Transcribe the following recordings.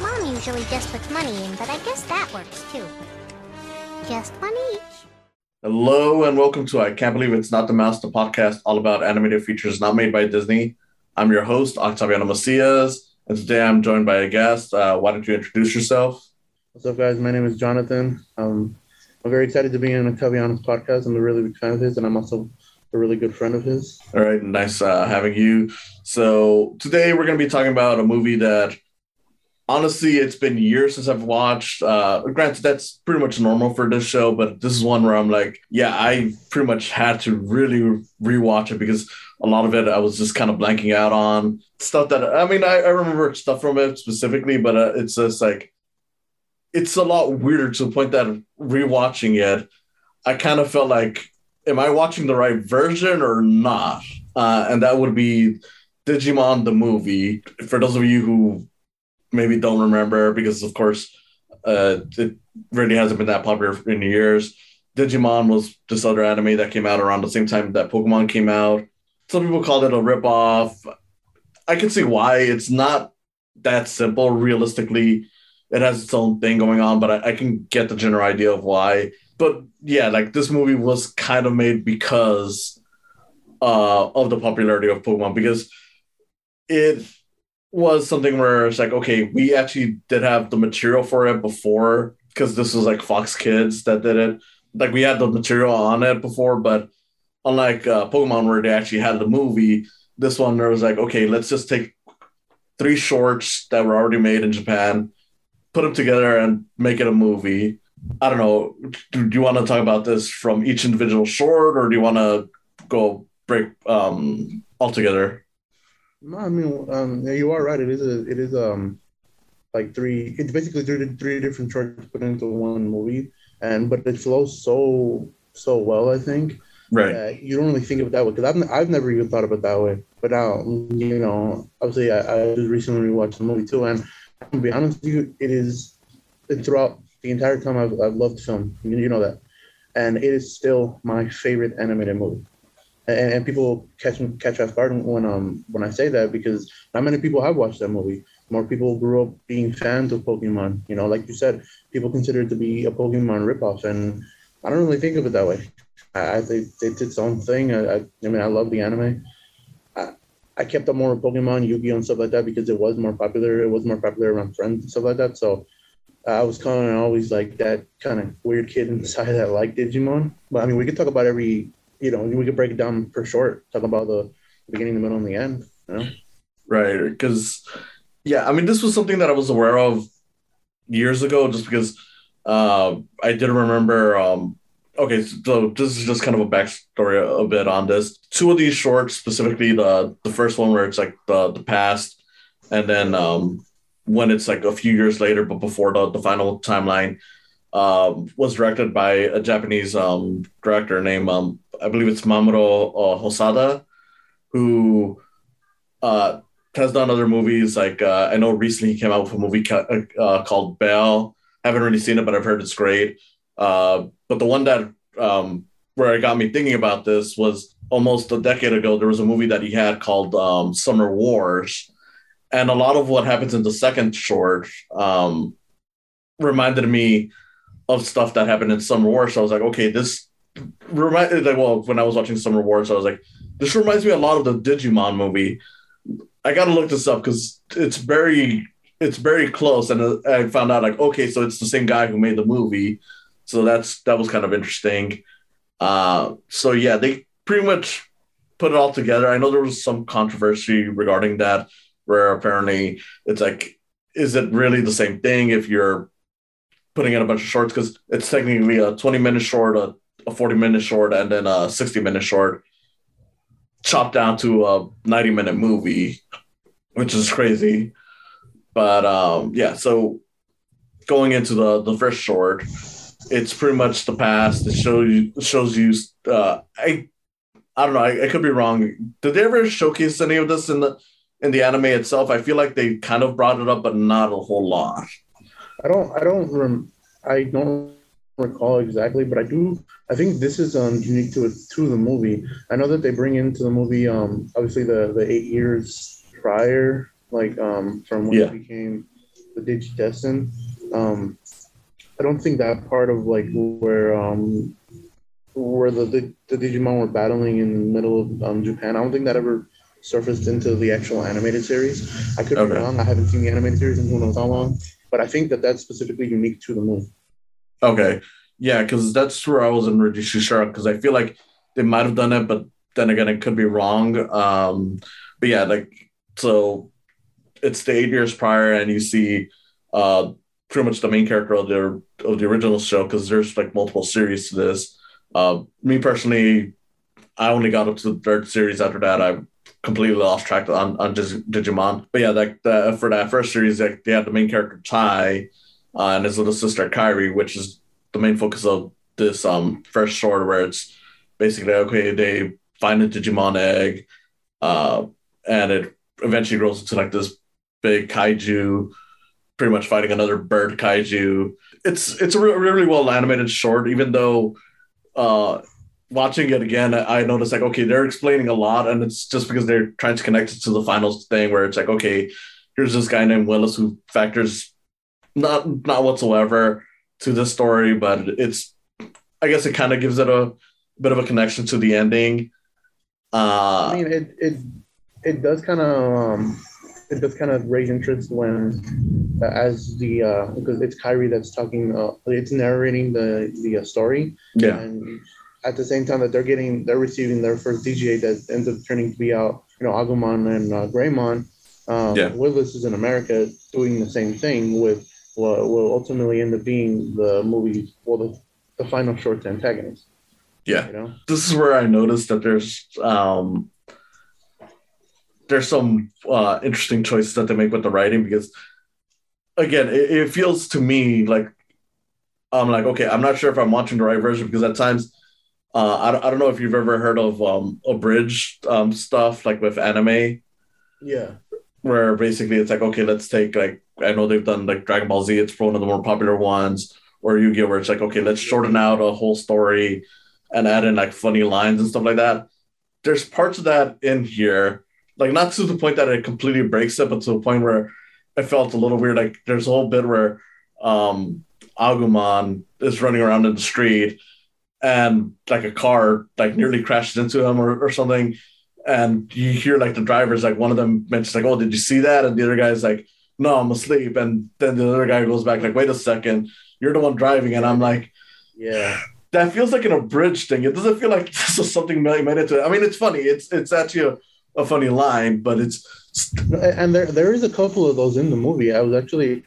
Mom usually just puts money in, but I guess that works too. Just one each. Hello and welcome to I Can't Believe It's Not the Mouse, the podcast all about animated features not made by Disney. I'm your host, Octaviano Macias, and today I'm joined by a guest. Uh, why don't you introduce yourself? What's up, guys? My name is Jonathan. Um, I'm very excited to be in Octaviano's podcast. I'm a really big fan of his, and I'm also a really good friend of his. All right, nice uh, having you. So today we're going to be talking about a movie that honestly it's been years since I've watched. Uh, granted, that's pretty much normal for this show, but this is one where I'm like, yeah, I pretty much had to really rewatch it because a lot of it I was just kind of blanking out on stuff that I mean I, I remember stuff from it specifically, but uh, it's just like it's a lot weirder to the point that rewatching it, I kind of felt like, am I watching the right version or not? Uh, and that would be Digimon the movie. For those of you who maybe don't remember, because of course uh, it really hasn't been that popular in years. Digimon was this other anime that came out around the same time that Pokemon came out. Some people called it a ripoff. I can see why. It's not that simple. Realistically, it has its own thing going on, but I, I can get the general idea of why. But yeah, like this movie was kind of made because uh, of the popularity of Pokemon because it was something where it's like, okay, we actually did have the material for it before because this was like Fox Kids that did it. Like we had the material on it before, but unlike uh, Pokemon where they actually had the movie, this one there was like, okay, let's just take three shorts that were already made in Japan, put them together and make it a movie. I don't know. Do, do you want to talk about this from each individual short, or do you want to go break um, all together? No, I mean, um, you are right. It is a, it is um, like three. It's basically three, three different shorts put into one movie, and but it flows so so well. I think Right. you don't really think of it that way because I've I've never even thought of it that way. But now, you know, obviously, I, I just recently watched the movie too, and to be honest with you, it is throughout the entire time I've, I've loved film. You, you know that, and it is still my favorite animated movie. And, and people catch catch off guard when um when I say that because not many people have watched that movie. More people grew up being fans of Pokemon. You know, like you said, people consider it to be a Pokemon ripoff, and I don't really think of it that way. I, think it's its own thing. I, I, I mean, I love the anime. I, I kept up more with Pokemon, Yu-Gi-Oh, and stuff like that because it was more popular. It was more popular around friends and stuff like that. So I was kind of always like that kind of weird kid inside that liked Digimon. But I mean, we could talk about every, you know, we could break it down per short, talk about the beginning, the middle, and the end. You know? Right. Because, yeah, I mean, this was something that I was aware of years ago just because uh, I did remember. Um, okay, so this is just kind of a backstory a bit on this. Two of these shorts, specifically the the first one where it's like the the past, and then um, when it's like a few years later, but before the, the final timeline, um, was directed by a Japanese um, director named um, I believe it's Mamoru uh, Hosoda, who uh, has done other movies. Like uh, I know recently he came out with a movie ca- uh, called Belle. Haven't really seen it, but I've heard it's great. Uh, but the one that um, where it got me thinking about this was almost a decade ago. There was a movie that he had called um, Summer Wars, and a lot of what happens in the second short um, reminded me of stuff that happened in Summer Wars. So I was like, okay, this reminded like well when I was watching Summer Wars, I was like, this reminds me a lot of the Digimon movie. I gotta look this up because it's very it's very close, and I found out like okay, so it's the same guy who made the movie, so that's that was kind of interesting. Uh, so yeah, they pretty much put it all together. I know there was some controversy regarding that, where apparently it's like, is it really the same thing if you're putting in a bunch of shorts? Because it's technically a 20 minute short, a, a 40 minute short, and then a 60 minute short chopped down to a 90 minute movie, which is crazy. But um, yeah, so going into the the first short, it's pretty much the past. It shows you shows you. Uh, I I don't know. I, I could be wrong. Did they ever showcase any of this in the in the anime itself, I feel like they kind of brought it up, but not a whole lot. I don't. I don't. Rem- I don't recall exactly, but I do. I think this is um, unique to it to the movie. I know that they bring into the movie, um, obviously the the eight years prior, like um, from when Yeah. it became the Digidestin. Um, I don't think that part of like where um, where the, the the Digimon were battling in the middle of um, Japan. I don't think that ever surfaced into the actual animated series. I could Okay. be wrong. I haven't seen the animated series in who knows how long, but I think that that's specifically unique to the movie. Okay. Yeah, because that's where I was in really sure because I feel like they might have done it, but then again, it could be wrong. Um, but yeah, like so, it's the eight years prior, and you see uh, pretty much the main character of the of the original show because there's like multiple series to this. Uh, me personally, I only got up to the third series. After that, I completely lost track on on Digimon. But yeah, like the, for that first series, like they had the main character Tai uh, and his little sister Kari, which is the main focus of this um first short, where it's basically okay, they find a Digimon egg, uh, and it eventually grows into like this big kaiju, pretty much fighting another bird kaiju. It's it's a re- really well animated short, even though uh watching it again, I noticed like okay, they're explaining a lot, and it's just because they're trying to connect it to the final thing where it's like okay, here's this guy named Willis who factors not not whatsoever to this story, but it's I guess it kind of gives it a bit of a connection to the ending. Uh, I mean, it it it does kind of um, it does kind of raise interest when uh, as the uh, because it's Kari that's talking, uh, it's narrating the the uh, story, yeah, and at the same time that they're getting they're receiving their first DGA that ends up turning to be out, you know, Agumon and uh, Greymon. Um, Yeah. Willis is in America doing the same thing with what will ultimately end up being the movie, well, the, the final short antagonist. yeah. You know, This is where I noticed that there's um, there's some uh, interesting choices that they make with the writing because again, it, it feels to me like I'm like okay, I'm not sure if I'm watching the right version because at times. Uh, I, don't, I don't know if you've ever heard of um, abridged um, stuff like with anime yeah, where basically it's like, okay, let's take like I know they've done like Dragon Ball Z, it's one of the more popular ones, or Yu-Gi-Oh, where it's like, okay, let's shorten out a whole story and add in like funny lines and stuff like that. There's parts of that in here, like not to the point that it completely breaks it, but to the point where it felt a little weird. Like there's a whole bit where um Agumon is running around in the street and like a car like nearly crashes into him or, or something. And you hear like the drivers like one of them mentions like oh did you see that? And the other guy's like no i'm asleep. And then the other guy goes back like wait a second. You're the one driving. And i'm like yeah. that feels like an abridged thing. It doesn't feel like this is something made made into it. I mean it's funny. It's it's actually a, a funny line but it's and there there is a couple of those in the movie. I was actually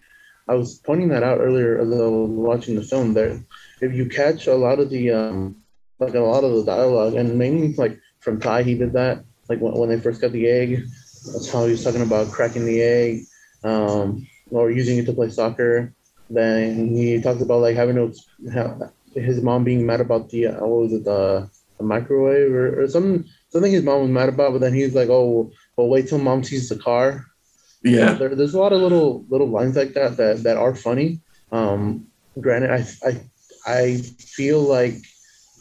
I was pointing that out earlier as I was watching the film. There, if you catch a lot of the um like a lot of the dialogue, and mainly like from Tai, he did that. Like when, when they first got the egg, that's how he was talking about cracking the egg, um, or using it to play soccer. Then he talked about like having to his mom being mad about the uh, what was it the, the microwave or, or some something his mom was mad about, but then he's like, oh, well, wait till mom sees the car. yeah There, there's a lot of little little lines like that that, that are funny. Um, granted, I, I I feel like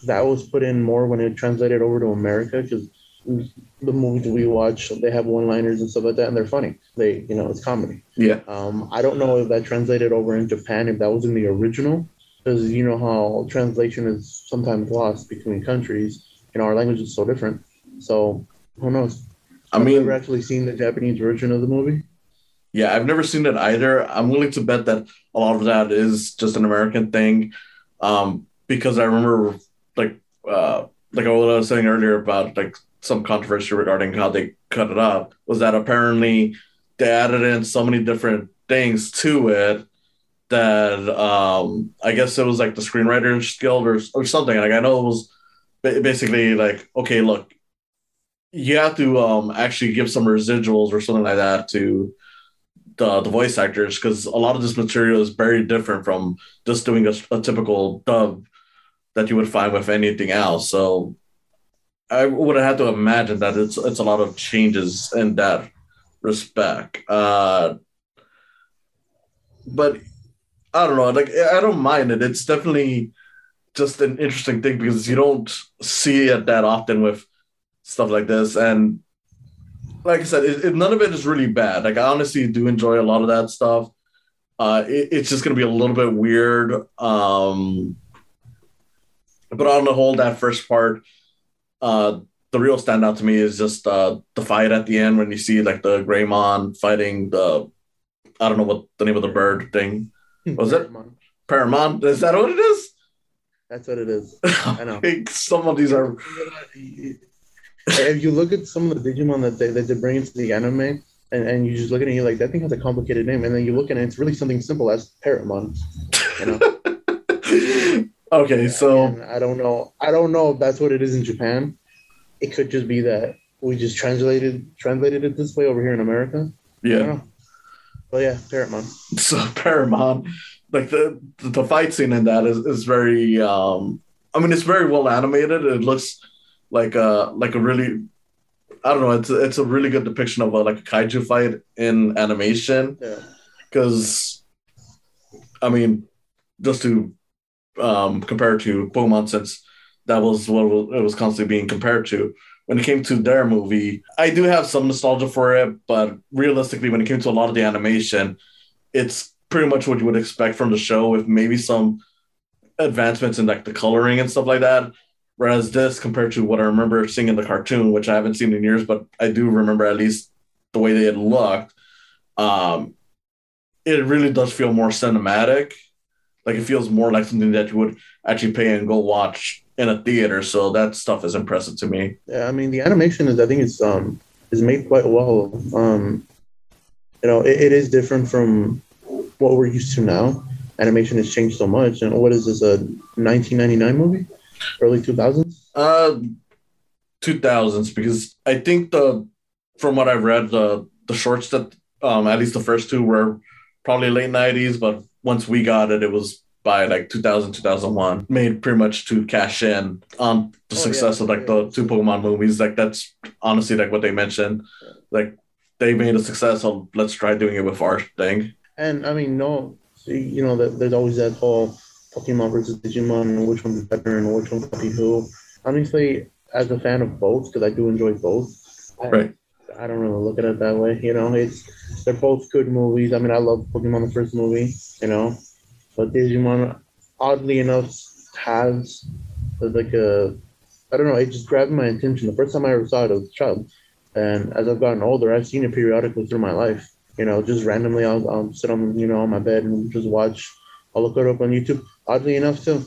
that was put in more when it translated over to America because the movies we watch they have one liners and stuff like that and they're funny. They you know it's comedy. yeah Um, I don't know if that translated over in Japan if that was in the original because you know how translation is sometimes lost between countries and our language is so different. So who knows? i mean never actually seen the Japanese version of the movie. Yeah, I've never seen it either. I'm willing to bet that a lot of that is just an American thing, um, because I remember like uh, like what I was saying earlier about like some controversy regarding how they cut it up was that apparently they added in so many different things to it that um, I guess it was like the screenwriters guild or or something. Like I know it was basically like okay, look, you have to um, actually give some residuals or something like that to the, the voice actors because a lot of this material is very different from just doing a, a typical dub that you would find with anything else. So I would have to imagine that it's it's a lot of changes in that respect. Uh, but I don't know. Like I don't mind it. It's definitely just an interesting thing because you don't see it that often with stuff like this. And like I said, it, it, none of it is really bad. Like I honestly do enjoy a lot of that stuff. Uh, it, it's just gonna be a little bit weird. Um, but on the whole, that first part, uh, the real standout to me is just uh, the fight at the end when you see like the Greymon fighting the I don't know what the name of the bird thing was it Paramount? Is that what it is? That's what it is. I know. some of these are. if you look at some of the Digimon that they that they bring into the anime, and, and you just look at it, and you're like, that thing has a complicated name, and then you look at it, it's really something simple as Parrotmon. You know. okay, so I don't know. I don't know if that's what it is in Japan. It could just be that we just translated translated it this way over here in America. Yeah. Well, yeah, Parrotmon. So Parrotmon, like the the fight scene in that is, is very. um I mean, it's very well animated. It looks like a like a really. I don't know. It's a, it's a really good depiction of a, like a kaiju fight in animation. Yeah. Because, I mean, just to um, compare to Pokemon, since that was what it was constantly being compared to when it came to their movie, I do have some nostalgia for it, but realistically, when it came to a lot of the animation, it's pretty much what you would expect from the show, with maybe some advancements in like the coloring and stuff like that. Whereas this, compared to what I remember seeing in the cartoon, which I haven't seen in years, but I do remember at least the way they had looked, um, it really does feel more cinematic. Like it feels more like something that you would actually pay and go watch in a theater. So that stuff is impressive to me. Yeah, I mean the animation is I think it's um is made quite well. Um, you know, it, it is different from what we're used to now. Animation has changed so much. And what is this a 1999 movie? Early 2000s? Uh, 2000s because I think the from what I've read the the shorts that um at least the first two were probably late 90s, but once we got it, it was by like 2000 2001 made pretty much to cash in on the oh, success yeah. of like yeah. the two pokemon movies like that's honestly like what they mentioned yeah. like they made a success so let's try doing it with our thing and i mean no you know there's always that whole pokemon versus digimon which one's better and which one's copy who honestly as a fan of both because i do enjoy both I, right I don't really look at it that way. You know, it's they're both good movies. I mean, I love Pokemon the first movie. You know, but Digimon, oddly enough, has like a I don't know. It just grabbed my attention. The first time I ever saw it, I was a child, and as I've gotten older, I've seen it periodically through my life. You know, just randomly, I'll, I'll sit on you know on my bed and just watch. I'll look it up on YouTube. Oddly enough, too,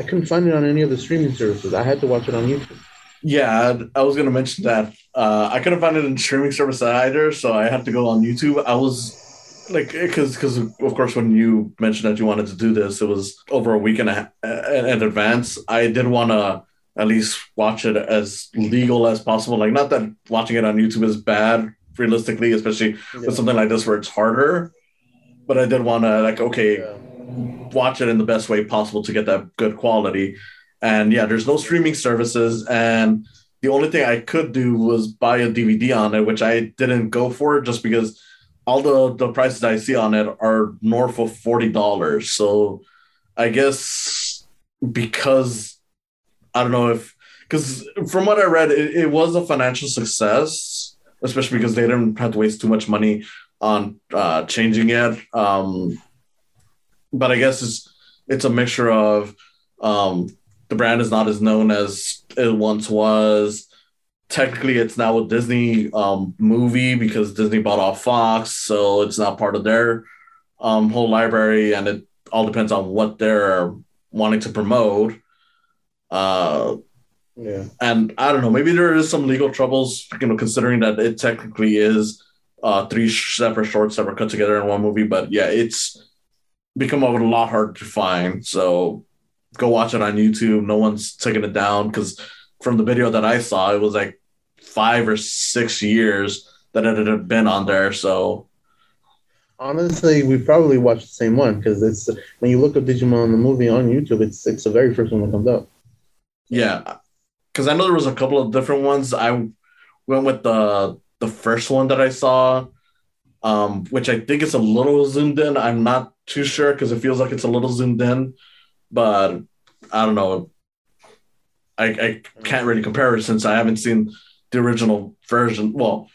I couldn't find it on any of the streaming services. I had to watch it on YouTube. Yeah, I was gonna mention that. Uh, I couldn't find it in streaming service either, so I had to go on YouTube. I was like because because of course when you mentioned that you wanted to do this it was over a week and a, in advance i did want to at least watch it as legal as possible like not that watching it on youtube is bad realistically especially yeah. with something like this where it's harder but i did want to like okay yeah. watch it in the best way possible to get that good quality and yeah there's no streaming services and the only thing i could do was buy a dvd on it which i didn't go for just because all the the prices I see on it are north of forty dollars. So I guess because I don't know if because from what I read, it, it was a financial success, especially because they didn't have to waste too much money on uh, changing it. Um, but I guess it's it's a mixture of um, the brand is not as known as it once was technically it's now a Disney um, movie because Disney bought off Fox, so it's not part of their um, whole library, and it all depends on what they're wanting to promote. Uh, yeah, and I don't know, maybe there is some legal troubles, you know, considering that it technically is uh, three separate shorts that were cut together in one movie. But yeah, it's become a lot harder to find. So go watch it on YouTube. No one's taking it down because from the video that I saw, it was like five or six years that it had been on there. So honestly, we probably watched the same one because it's when you look up Digimon the movie on YouTube, it's it's the very first one that comes up. Yeah, because I know there was a couple of different ones. I went with the the first one that I saw, um, which I think is a little zoomed in. I'm not too sure because it feels like it's a little zoomed in, but I don't know. I, I can't really compare it since I haven't seen the original version. Well,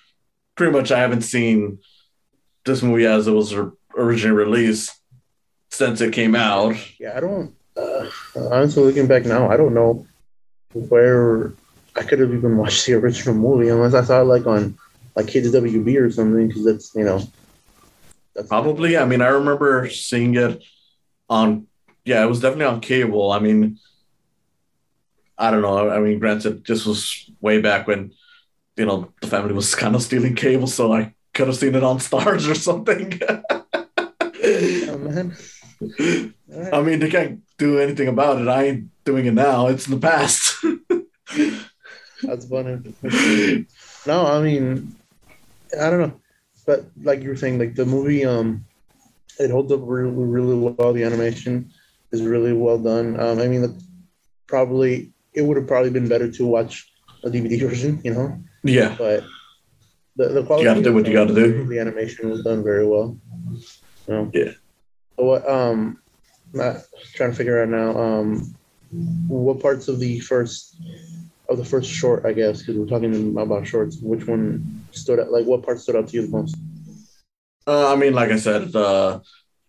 pretty much I haven't seen this movie as it was originally released since it came out. Yeah, I don't. Uh, honestly, looking back now, I don't know where I could have even watched the original movie unless I saw it like on like Kids WB or something because that's you know. That's Probably. I mean, I remember seeing it on. Yeah, it was definitely on cable. I mean, I don't know. I mean, granted, this was way back when you know the family was kind of stealing cable, so I could have seen it on Starz or something. oh man. Right. I mean, they can't do anything about it. I ain't doing it now. It's in the past. That's funny. no, I mean, I don't know, but like you were saying, like the movie, um, it holds up really, really well. The animation is really well done. Um, I mean, the, probably it would have probably been better to watch a DVD version, you know. Yeah. But the the quality. You gotta do what you gotta do. The animation was done very well. You know? Yeah. what um, I'm trying to figure out now um, what parts of the first of the first short, I guess, because we're talking about shorts. Which one stood out? Like, what part stood out to you the most? Uh, I mean, like I said, the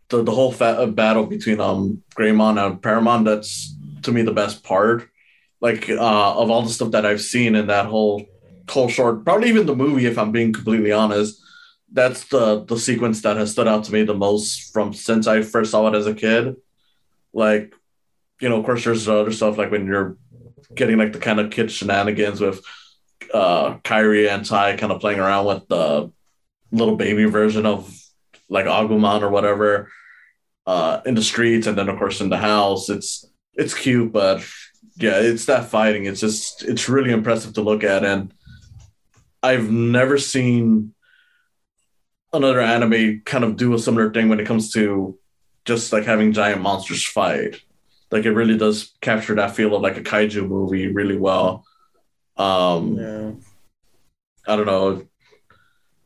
the, the whole fa- uh, battle between um Greymon and Parrotmon. That's to me the best part. Like uh, of all the stuff that I've seen in that whole whole short, probably even the movie, if I'm being completely honest. That's the the sequence that has stood out to me the most from since I first saw it as a kid. Like, you know, of course, there's other stuff like when you're getting like the kind of kid shenanigans with uh Kari and Tai kind of playing around with the little baby version of like Agumon or whatever uh in the streets and then of course in the house. It's it's cute, but yeah, it's that fighting. It's just it's really impressive to look at and I've never seen another anime kind of do a similar thing when it comes to just like having giant monsters fight like it really does capture that feel of like a kaiju movie really well. Um, yeah. I don't know.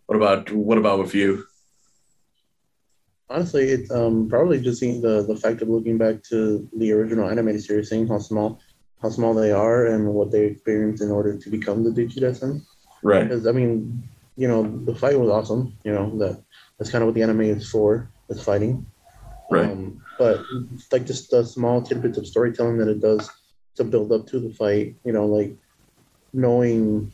What about what about with you? Honestly, it's um, probably just the the fact of looking back to the original animated series, seeing how small how small they are and what they experienced in order to become the Digidestin. Right. Because I mean, you know, the fight was awesome. You know that that's kind of what the anime is for. It's fighting. Right. Um, but like just the small tidbits of storytelling that it does to build up to the fight, you know, like knowing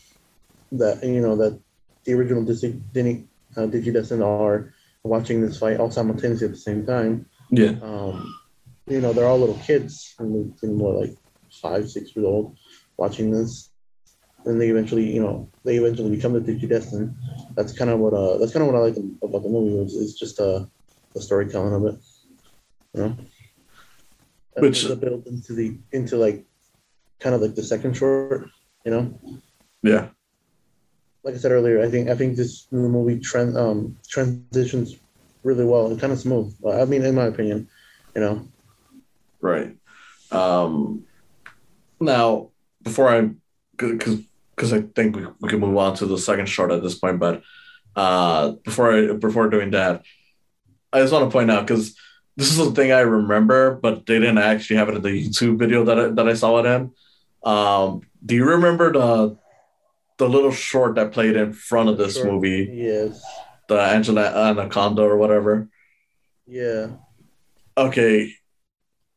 that you know that the original Disney uh, Digidestin are watching this fight all simultaneously at the same time. Yeah. Um, you know, they're all little kids, and they're more like five, six years old, watching this, and they eventually, you know, they eventually become the Digidestin. That's kind of what uh, that's kind of what I like about the movie. Was it's just uh, the storytelling of it. You know? Which build into the into like kind of like the second short, you know? Yeah. Like I said earlier, I think I think this movie trend um transitions really well and kind of smooth. I mean, in my opinion, you know. Right. Um now before I because because I think we, we can move on to the second short at this point, but uh before I before doing that, I just want to point out because this is the thing I remember, but they didn't actually have it in the YouTube video that I, that I saw it in. Um, do you remember the the little short that played in front of this short, movie? Yes. The Angela Anaconda or whatever. Yeah. Okay.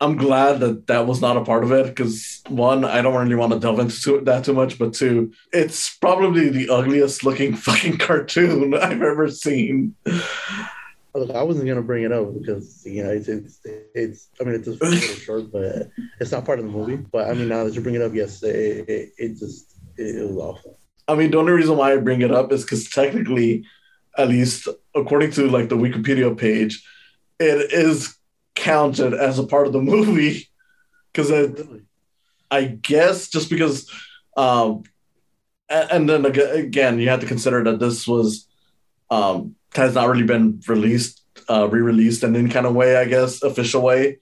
I'm glad that that was not a part of it because one, I don't really want to delve into that too much, but two, it's probably the ugliest looking fucking cartoon I've ever seen. Look, I wasn't gonna bring it up because you know it's it's, it's I mean it's just a little short, but it's not part of the movie. But I mean now that you bring it up, yes, it it, it just it, it was awful. I mean the only reason why I bring it up is because technically, at least according to like the Wikipedia page, it is counted as a part of the movie because really? I guess just because um and then again you have to consider that this was um has not really been released, uh, re-released in any kind of way, I guess, official way.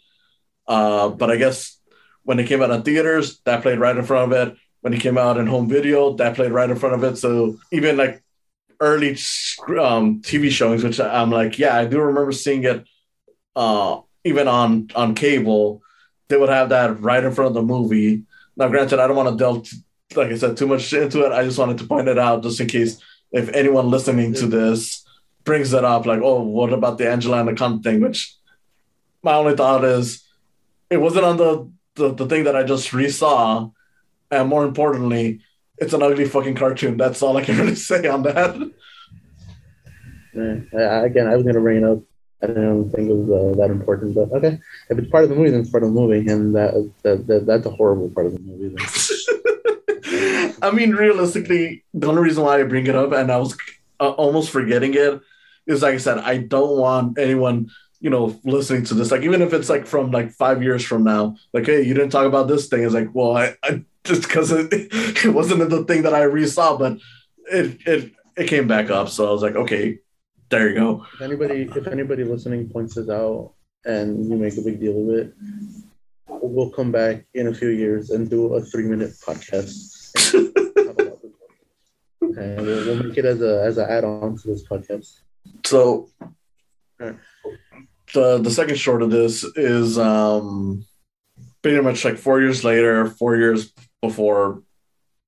Uh, but I guess when it came out in theaters, that played right in front of it. When it came out in home video, that played right in front of it. So even like early um, TV showings, which I'm like, yeah, I do remember seeing it uh, even on on cable. They would have that right in front of the movie. Now, granted, I don't want to delve, like I said, too much into it. I just wanted to point it out just in case if anyone listening to this brings it up, like, oh, what about the Angela Anaconda thing? Which my only thought is it wasn't on the, the, the thing that I just resaw. And more importantly, it's an ugly fucking cartoon. That's all I can really say on that. Yeah, again, I was going to bring it up. I don't think it was uh, that important, but okay. If it's part of the movie, then it's part of the movie, and that, that, that that's a horrible part of the movie. I mean, realistically, the only reason why I bring it up, and I was uh, almost forgetting it, is like I said, I don't want anyone, you know, listening to this, like even if it's like from like five years from now, like, hey, you didn't talk about this thing. It's like, well, I, I just because it, it wasn't the thing that I resaw, but it it it came back up, so I was like, okay, there you go. If anybody if anybody listening points this out and you make a big deal of it, we'll come back in a few years and do a three minute podcast. and we'll, we'll, make it as a as an add on to this podcast. So the the second short of this is um pretty much like four years later, four years before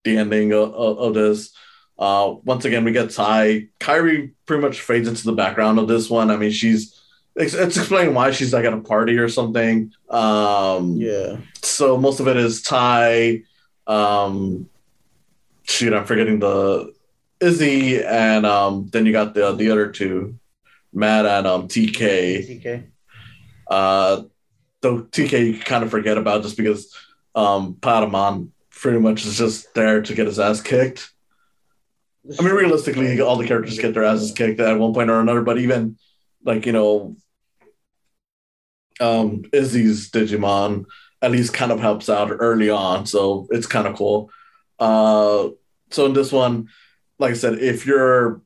the ending of, of this. Uh, once again, we get Tai. Kari pretty much fades into the background of this one. I mean, she's it's, it's explaining why she's like at a party or something. Um, yeah. So most of it is Tai. Um, shoot, I'm forgetting the Izzy, and um, then you got the the other two, Matt and um, TK. TK. Uh, though TK you kind of forget about just because um, Patamon pretty much is just there to get his ass kicked. I mean, realistically, all the characters get their asses kicked at one point or another, but even like, you know, um, Izzy's Digimon at least kind of helps out early on, so it's kind of cool. Uh, so in this one, like I said, if you're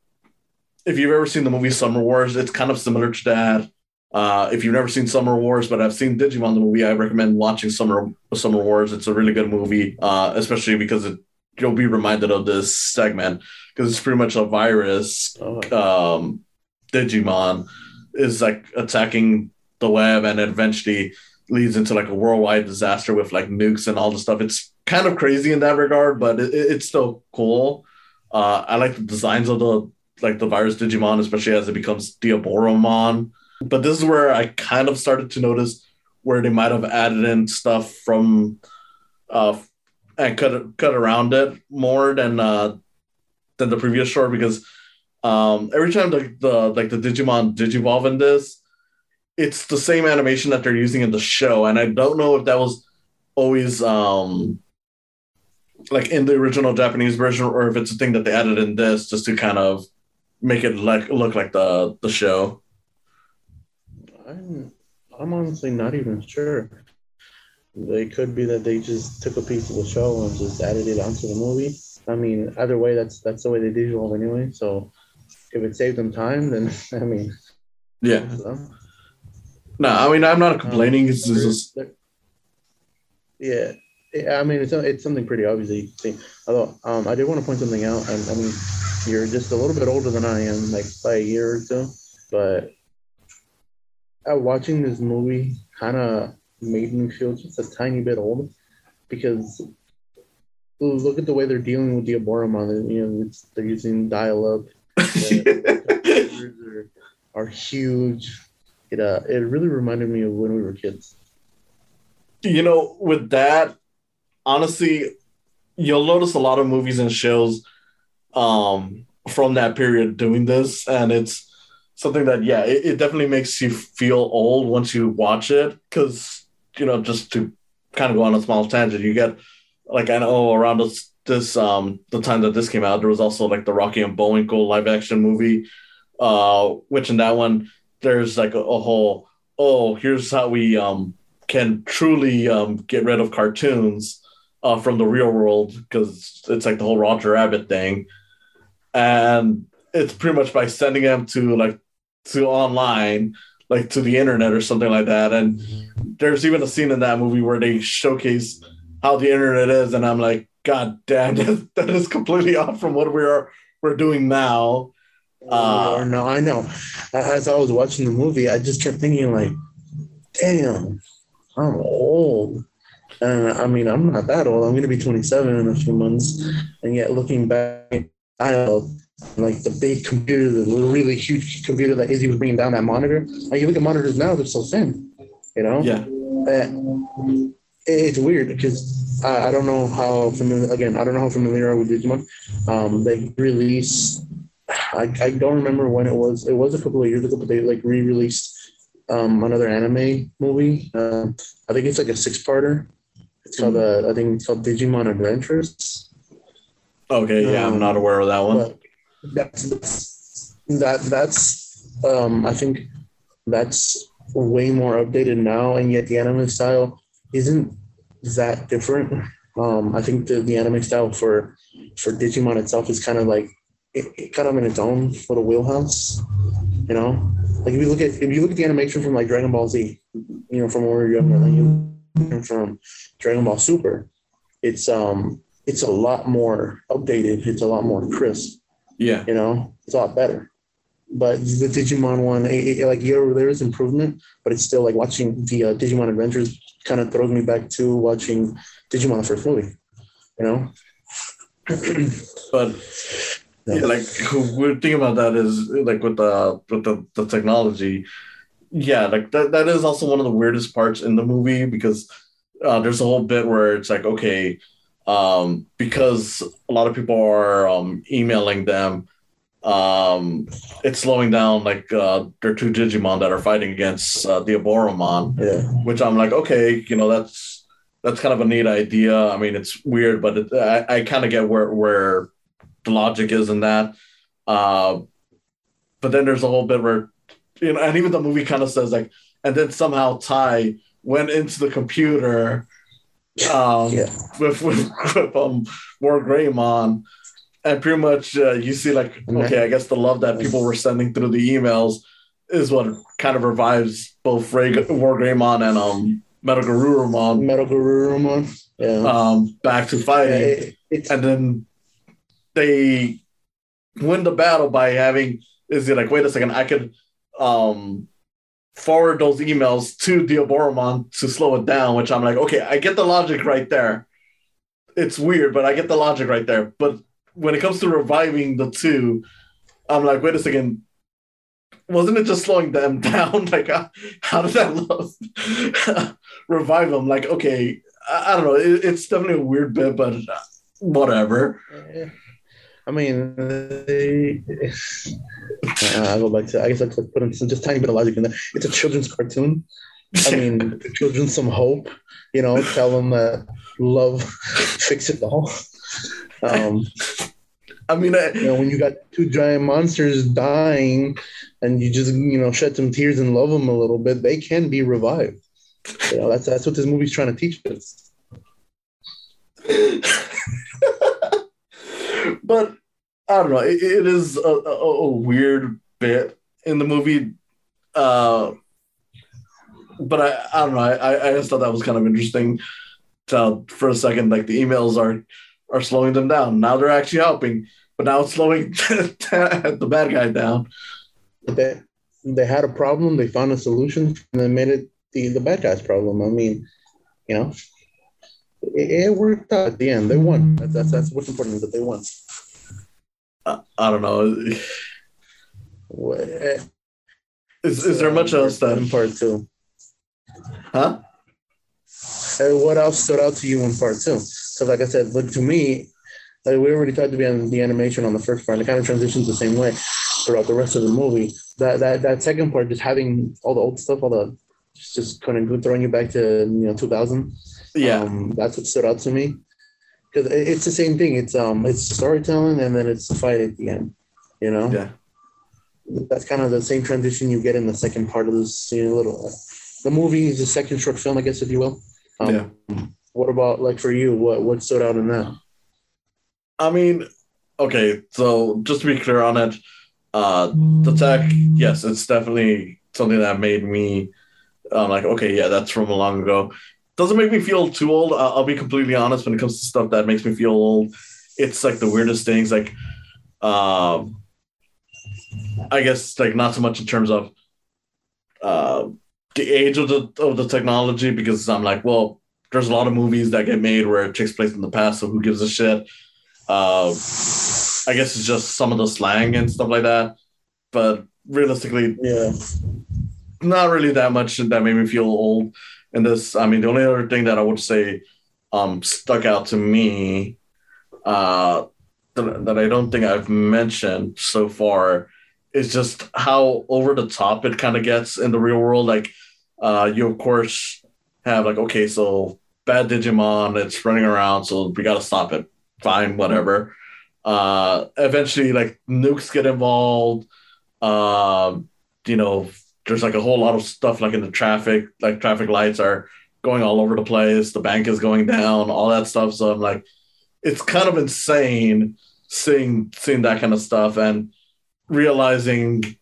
if you've ever seen the movie Summer Wars, it's kind of similar to that. Uh, if you've never seen Summer Wars, but I've seen Digimon the movie, I recommend watching Summer Summer Wars. It's a really good movie, uh, especially because it, you'll be reminded of this segment because it's pretty much a virus. Oh. Um, Digimon is like attacking the web, and it eventually leads into like a worldwide disaster with like nukes and all the stuff. It's kind of crazy in that regard, but it, it's still cool. Uh, I like the designs of the like the virus Digimon, especially as it becomes Diaboromon. But this is where I kind of started to notice where they might have added in stuff from uh and cut cut around it more than uh than the previous short because um every time the, the like the Digimon Digivolve in this, it's the same animation that they're using in the show. And I don't know if that was always um like in the original Japanese version or if it's a thing that they added in this just to kind of make it like look like the the show. I'm I'm honestly not even sure. It could be that they just took a piece of the show and just added it onto the movie. I mean, either way, that's that's the way they digital anyway. So if it saved them time, then I mean, yeah. So. No, I mean I'm not complaining. Um, it's just yeah. I mean, it's it's something pretty obvious that you can see. Although, um, I did want to point something out. And I mean, you're just a little bit older than I am, like by a year or two. But uh, watching this movie kind of made me feel just a tiny bit old because look at the way they're dealing with the Diaboromon. You know, they're using dial-up. are, are huge. It uh, it really reminded me of when we were kids. You know, with that, honestly, you'll notice a lot of movies and shows um, from that period doing this, and it's something that yeah it, it definitely makes you feel old once you watch it because you know just to kind of go on a small tangent you get like i know around this this um the time that this came out there was also like the rocky and bullwinkle live action movie uh which in that one there's like a, a whole oh here's how we um can truly um get rid of cartoons uh from the real world because it's like the whole roger rabbit thing. And it's pretty much by sending them to like to online, like to the internet or something like that. And there's even a scene in that movie where they showcase how the internet is, and I'm like, God damn, that, that is completely off from what we are we're doing now. Uh, or no, I know. As I was watching the movie, I just kept thinking like, damn, I'm old. And I mean, I'm not that old. I'm going to be 27 in a few months. And yet, looking back, I like the big computer, the really huge computer that Izzy was bringing down that monitor. Like, you look at monitors now, they're so thin, you know? yeah. Uh, it's weird because I, I don't know how familiar, again, I don't know how familiar you are with Digimon. Um, they released, I, I don't remember when it was. It was a couple of years ago, but they like re released um, another anime movie. Um, I think it's like a six parter. It's called uh, I think it's called Digimon Adventures. Okay, yeah, I'm Um, not aware of that one. That's, that that's um I think that's way more updated now, and yet the anime style isn't that different. Um, I think the, the anime style for for Digimon itself is kind of like it, it kind of in its own little wheelhouse. You know, like if you look at if you look at the animation from like Dragon Ball Z, you know, from when we were younger, like you from Dragon Ball Super, it's um it's a lot more updated. It's a lot more crisp yeah, you know it's a lot better. But the digimon one it, it- like yeah, there is improvement but it's still like watching the uh, digimon adventures kind of throws me back to watching digimon the first movie you know? But yeah, like we're thinking about that is like with the with the, the technology. Yeah like that, that is also one of the weirdest parts in the movie because uh, there's a whole bit where it's like okay um because a lot of people are um emailing them um it's slowing down like uh their two digimon that are fighting against uh, Diaboromon yeah. which i'm like okay you know that's that's kind of a neat idea. I mean it's weird but it, i, I kind of get where where the logic is in that. Uh but then there's a whole bit where you know and even the movie kind of says like and then somehow Tai went into the computer um yeah with with, with um War Greymon. And pretty much uh, you see like okay, I guess the love that people were sending through the emails is what kind of revives both Ray, War Greymon and um metal Garurumon. yeah um back to Yeah, fighting. it- And then they win the battle by having is it like wait a second, I could um forward those emails to Diaboromon to slow it down, which I'm like, okay, I get the logic right there. It's weird, but I get the logic right there. But when it comes to reviving the two, I'm like, wait a second. Wasn't it just slowing them down? Like, how, how did that love revive them? Like, okay, I, I don't know. It, it's definitely a weird bit, but uh, whatever. Yeah. I mean, they, uh, I'll go back to. I guess I could put in some just tiny bit of logic in there. It's a children's cartoon. I mean, children some hope. You know, tell them that love fix it all. Um, I mean, I, you know, when you got two giant monsters dying, and you just you know shed some tears and love them a little bit, they can be revived. You know, that's that's what this movie's trying to teach us. but I don't know. It, it is a, a, a weird bit in the movie. Uh, but I, I don't know. I, I just thought that was kind of interesting. To, for a second, like the emails are are slowing them down. Now they're actually helping, but now it's slowing the bad guy down. They they had a problem, they found a solution, and they made it the the bad guy's problem. I mean, you know, it, worked out at the end. They won. That's that's, that's what's important that they won. I, I don't know. What- eh. Is, is there much else that in part two? Huh? And what else stood out to you in part two? So, like I said, look to me, like we already tried to be about the animation on the first part. It kind of transitions the same way throughout the rest of the movie. That that that second part, just having all the old stuff, all the just kind of throwing you back to you know 2000. Yeah. um, that's what stood out to me because it's the same thing. It's um it's storytelling and then it's the fight at the end. You know. Yeah. That's kind of the same transition you get in the second part of this you know, little. The movie is the second short film, I guess, if you will. Um, Yeah. What about like for you? What what stood out in that? I mean, okay, so just to be clear on it, uh, the tech, yes, it's definitely something that made me um, like, okay, yeah, that's from a long ago. Doesn't make me feel too old. I'll, I'll be completely honest when it comes to stuff that makes me feel old. It's like the weirdest things, like, um, I guess like not so much in terms of uh, the age of the of the technology because I'm like, well, there's a lot of movies that get made where it takes place in the past, so who gives a shit? Uh, I guess it's just some of the slang and stuff like that. But realistically, Yeah. Not really that much that made me feel old in this. I mean, the only other thing that I would say um, stuck out to me uh, that, I don't think I've mentioned so far is just how over the top it kind of gets in the real world. Like, uh, you of course have like, okay, so bad Digimon, it's running around, so we gotta stop it. Fine, whatever. Uh, eventually, like nukes get involved. Um, you know, there's like a whole lot of stuff like in the traffic, like traffic lights are going all over the place. The bank is going down, all that stuff. So I'm like, it's kind of insane seeing seeing that kind of stuff and realizing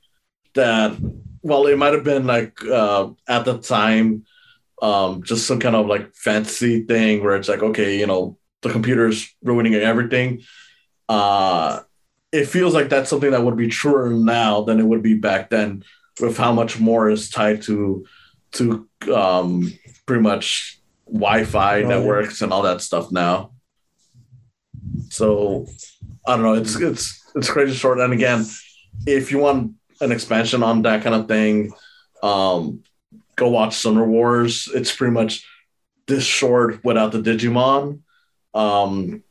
that well, it might have been like uh, at the time um, just some kind of like fancy thing where it's like, okay, you know, the computer's ruining everything. Uh, it feels like that's something that would be truer now than it would be back then, with how much more is tied to to um, pretty much Wi-Fi Oh, yeah. networks and all that stuff now. So I don't know. It's it's it's crazy short. And again, if you want an expansion on that kind of thing, um, go watch Summer Wars. It's pretty much this short without the Digimon. Um,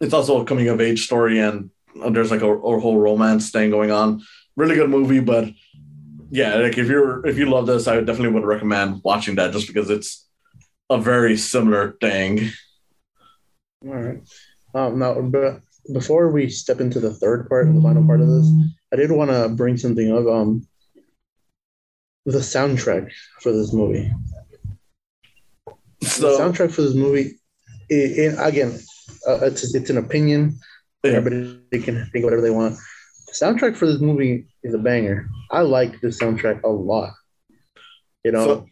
it's also a coming of age story, and there's like a, a whole romance thing going on. Really good movie, but yeah, like if you're if you love this, I definitely would recommend watching that just because it's a very similar thing. All right. Um, now, but before we step into the third part, the final part of this, I did want to bring something up. Um, the soundtrack for this movie. So the soundtrack for this movie, it, it, again, uh, it's it's an opinion. yeah. Everybody can think whatever they want. The soundtrack for this movie is a banger. I like the soundtrack a lot. You know, So-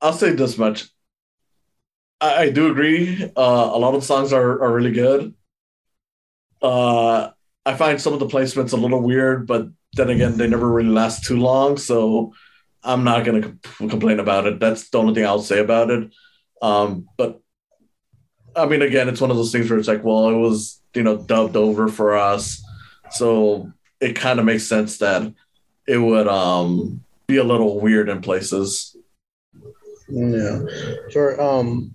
I'll say this much. I, I do agree. Uh, a lot of songs are, are really good. Uh, I find some of the placements a little weird, but then again, they never really last too long. So I'm not com- complain about it. That's the only thing I'll say about it. Um, but I mean, again, it's one of those things where it's like, well, it was, you know, dubbed over for us. So it kind of makes sense that it would um, be a little weird in places. Yeah, sure. Um,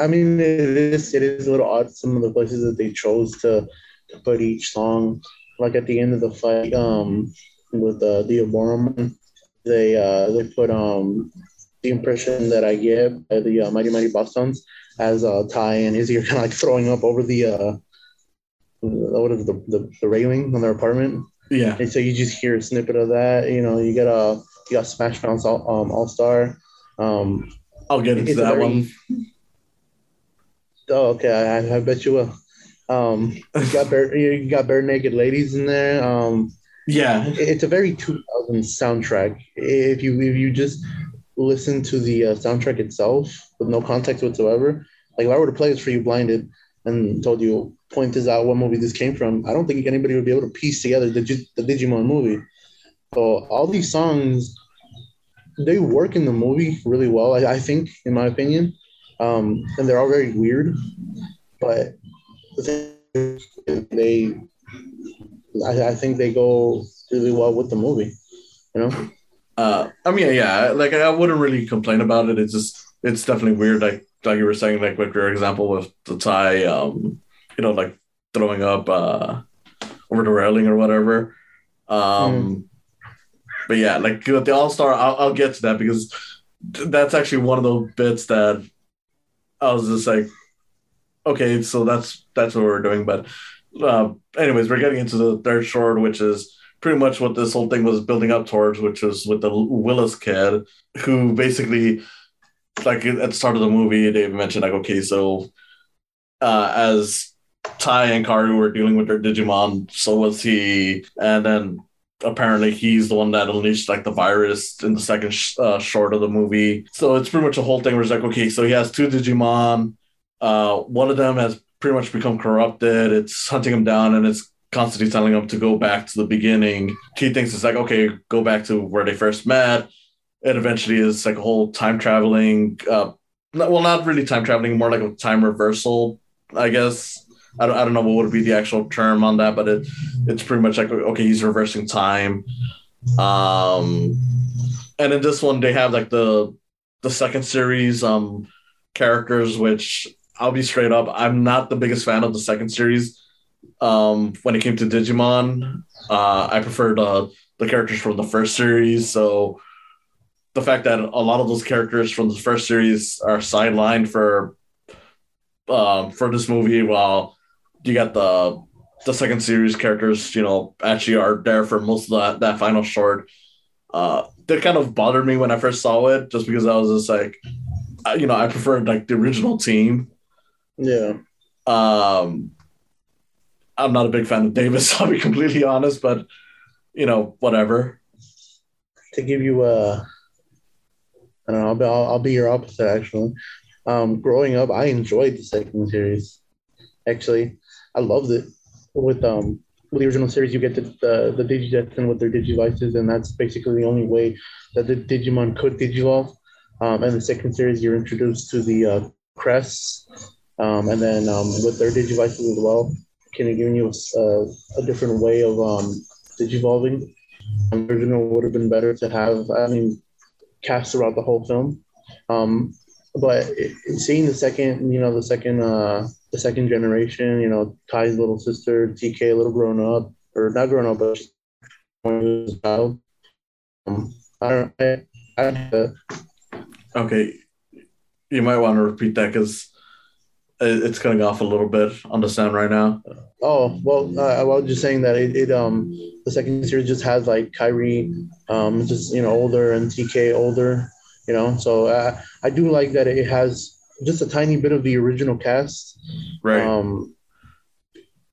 I mean, it is it is a little odd some of the places that they chose to, to put each song. Like at the end of the fight, um, with uh, Diaboromon, they uh they put um the impression that I get by the uh, Mighty Mighty Bosstones as uh Tai and Izzy are kind of like throwing up over the uh what is the, the the railing on their apartment. Yeah. And so you just hear a snippet of that. You know, you got a you got Smash Mouth's All um, All Star. Um, I'll get into that very- one. oh, okay, I, I bet you will. Um, you got bare, you got Barenaked Ladies in there. Um, Yeah. it- it's a very 2000 soundtrack. If you if you just listen to the uh, soundtrack itself with no context whatsoever, like if I were to play this for you blinded and told you point this out what movie this came from, I don't think anybody would be able to piece together the, the Digimon movie. So all these songs, they work in the movie really well. I, I think, in my opinion, um, and they're all very weird, but they, I, I think they go really well with the movie. You know, Uh, I mean, yeah, like I wouldn't really complain about it. It's just, it's definitely weird. Like, like you were saying, like with your example with the Tai, um, you know, like throwing up uh, over the railing or whatever. Um, But yeah, like with the All Star, I'll, I'll get to that because that's actually one of those bits that I was just like, okay, so that's that's what we're doing. But uh, anyways, we're getting into the third short, which is pretty much what this whole thing was building up towards, which was with the Willis kid, who basically, like at the start of the movie, they mentioned like, okay, so uh, as Tai and Kari were dealing with their Digimon, so was he, and then apparently he's the one that unleashed like the virus in the second sh- uh, short of the movie. So it's pretty much a whole thing where it's like, okay, so he has two Digimon. Uh, one of them has pretty much become corrupted. It's hunting him down, and it's constantly telling him to go back to the beginning. He thinks it's like, okay, go back to where they first met. It eventually is like a whole time traveling, uh, well, not really time traveling, more like a time reversal, I guess. I don't, I don't know what would be the actual term on that, but it it's pretty much like okay, he's reversing time. Um, and in this one, they have like the the second series um characters, which I'll be straight up, I'm not the biggest fan of the second series. Um, when it came to Digimon, uh, I preferred uh, the characters from the first series. So the fact that a lot of those characters from the first series are sidelined for um, for this movie, while you got the the second series characters, you know, actually are there for most of that that final short. Uh, that kind of bothered me when I first saw it, just because I was just like, I, you know, I preferred like the original team. Yeah. Um, I'm not a big fan of Davis. I'll be completely honest, but you know, whatever. To give you a I don't know. I'll be, I'll, I'll be your opposite actually. Um, growing up, I enjoyed the second series. Actually, I loved it. With um with the original series, you get the the, the DigiDestined with their Digivices, and that's basically the only way that the Digimon could Digivolve. Um, and the second series, you're introduced to the uh, crests, um, and then um, with their Digivices as well, kind of giving you a, a different way of um, Digivolving. Original would have been better to have. I mean, cast throughout the whole film. Um, but seeing the second, you know, the second, uh, the second generation, you know, Tai's little sister, TK, a little grown up, or not grown up, but a child. Um, I don't. I, I, okay, you might want to repeat that because it's cutting off a little bit on the sound right now. Oh well, uh, I was just saying that it, it um the second series just has like Kari, um just you know older and TK older, you know. So uh, I do like that it has just a tiny bit of the original cast, right? Um,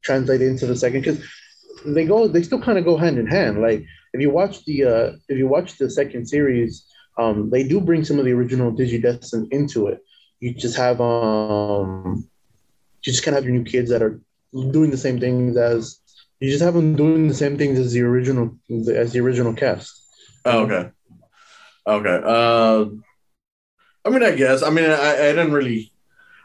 translated into the second because they go they still kind of go hand in hand. Like if you watch the uh if you watch the second series, um they do bring some of the original DigiDestined into it you just have um you just kind of have your new kids that are doing the same things as you just have them doing the same things as the original as the original cast. Oh, okay. Okay. Uh, I mean, I guess. I mean, I, I didn't really.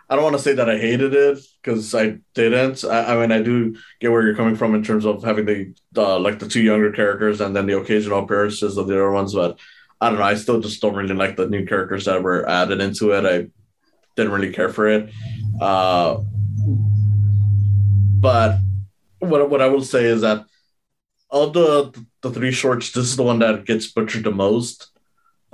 I don't want to say that I hated it because I didn't. I, I, mean, I do get where you're coming from in terms of having the, the like the two younger characters and then the occasional appearances of the other ones, but I don't know. I still just don't really like the new characters that were added into it. I didn't really care for it. Uh, but what what I will say is that of the the three shorts, this is the one that gets butchered the most,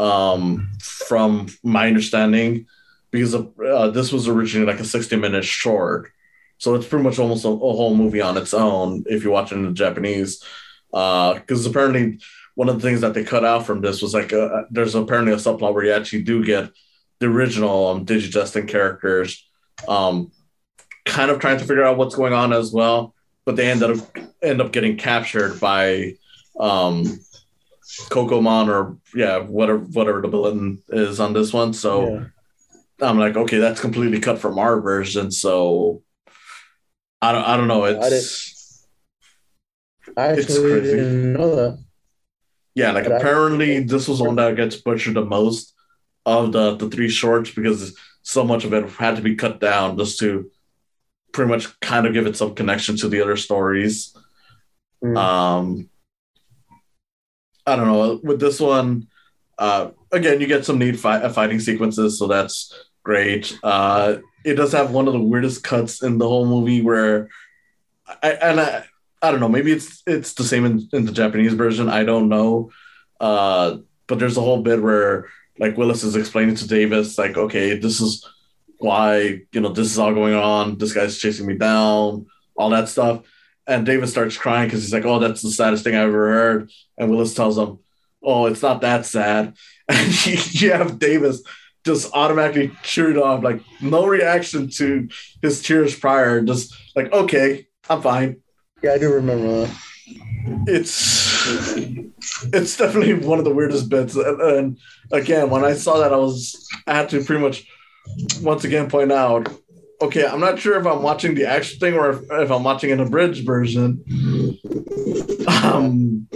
um, from my understanding, because uh, this was originally like a sixty minute short, so it's pretty much almost a, a whole movie on its own if you watch it in the Japanese, because uh, apparently one of the things that they cut out from this was like a, there's apparently a subplot where you actually do get the original um, characters, um, kind of trying to figure out what's going on as well. But they end up end up getting captured by um, Kokomon or yeah, whatever whatever the villain is on this one. So yeah. I'm like, okay, that's completely cut from our version. So I don't I don't know. It's I, I actually didn't know that. Yeah, like but apparently this was one that gets butchered the most of the the three shorts because so much of it had to be cut down just to pretty much kind of give it some connection to the other stories. Mm. Um, I don't know. With this one, uh, again, you get some neat fi- fighting sequences, so that's great. Uh, it does have one of the weirdest cuts in the whole movie where, I, and I, I don't know, maybe it's it's the same in, in the Japanese version. I don't know, uh, but there's a whole bit where like Willis is explaining to Davis, like, okay, this is why, you know, this is all going on. This guy's chasing me down, all that stuff. And Davis starts crying because he's like, oh, that's the saddest thing I've ever heard. And Willis tells him, oh, it's not that sad. And you, you have Davis just automatically cheered off, like no reaction to his tears prior, just like, okay, I'm fine. Yeah, I do remember that. It's it's definitely one of the weirdest bits. And, and again, when I saw that, I was I had to pretty much once again point out. Okay, I'm not sure if I'm watching the action thing or if, if I'm watching an abridged version Um,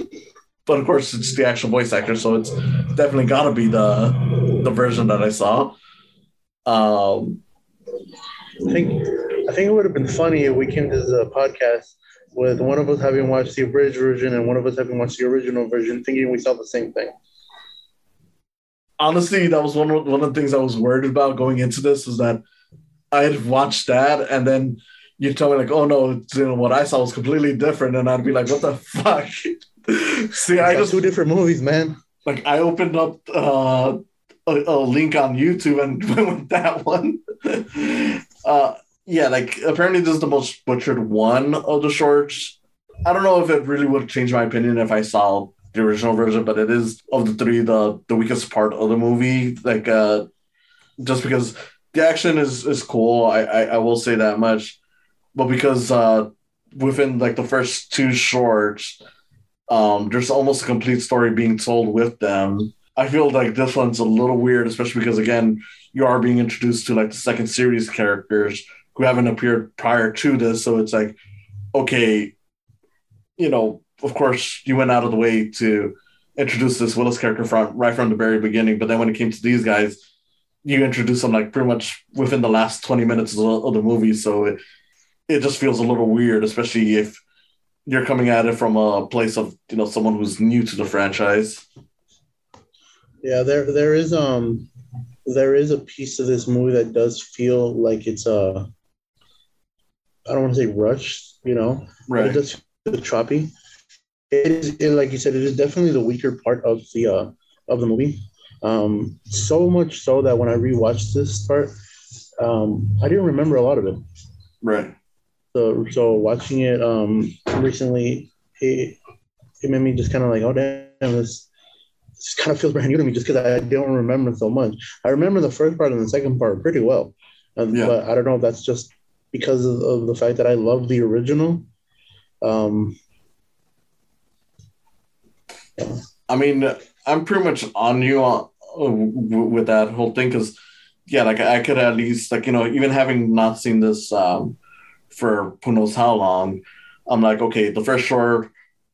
but of course, it's the actual voice actor, so it's definitely got to be the the version that I saw. Um, I think I think it would have been funny if we came to the podcast with one of us having watched the abridged version and one of us having watched the original version, thinking we saw the same thing. honestly, that was one of, one of the things I was worried about going into this was that I had watched that and then you tell me like, oh no, you know, what I saw was completely different, and I'd be like, what the fuck? See, I just two different movies, man. like I opened up uh, a, a link on YouTube and went with that one. uh, yeah, like apparently this is the most butchered one of the shorts. I don't know if it really would change my opinion if I saw the original version, but it is of the three the the weakest part of the movie. Like uh, just because the action is is cool, I I, I will say that much, but because uh, within like the first two shorts um, there's almost a complete story being told with them. I feel like this one's a little weird, especially because again, you are being introduced to like the second series characters who haven't appeared prior to this. So it's like, okay, you know, of course you went out of the way to introduce this Willis character from right from the very beginning, but then when it came to these guys, you introduce them like pretty much within the last 20 minutes of the, of the movie. So it, it just feels a little weird, especially if you're coming at it from a place of you know someone who's new to the franchise. Yeah, there there is um there is a piece of this movie that does feel like it's a I don't want to say rushed, you know, but it does feel choppy. It is it, like you said, it is definitely the weaker part of the uh of the movie. Um, so much so that when I rewatched this part, um, I didn't remember a lot of it. right. So so watching it um recently, it it made me just kind of like, oh damn, this this kind of feels brand new to me just because I don't remember so much. I remember the first part and the second part pretty well, um, Yeah. but I don't know if that's just because of, of the fact that I love the original. Um, I mean, I'm pretty much on you on with that whole thing because, yeah, like I could at least like you know even having not seen this um, for who knows how long, I'm like okay, the first short,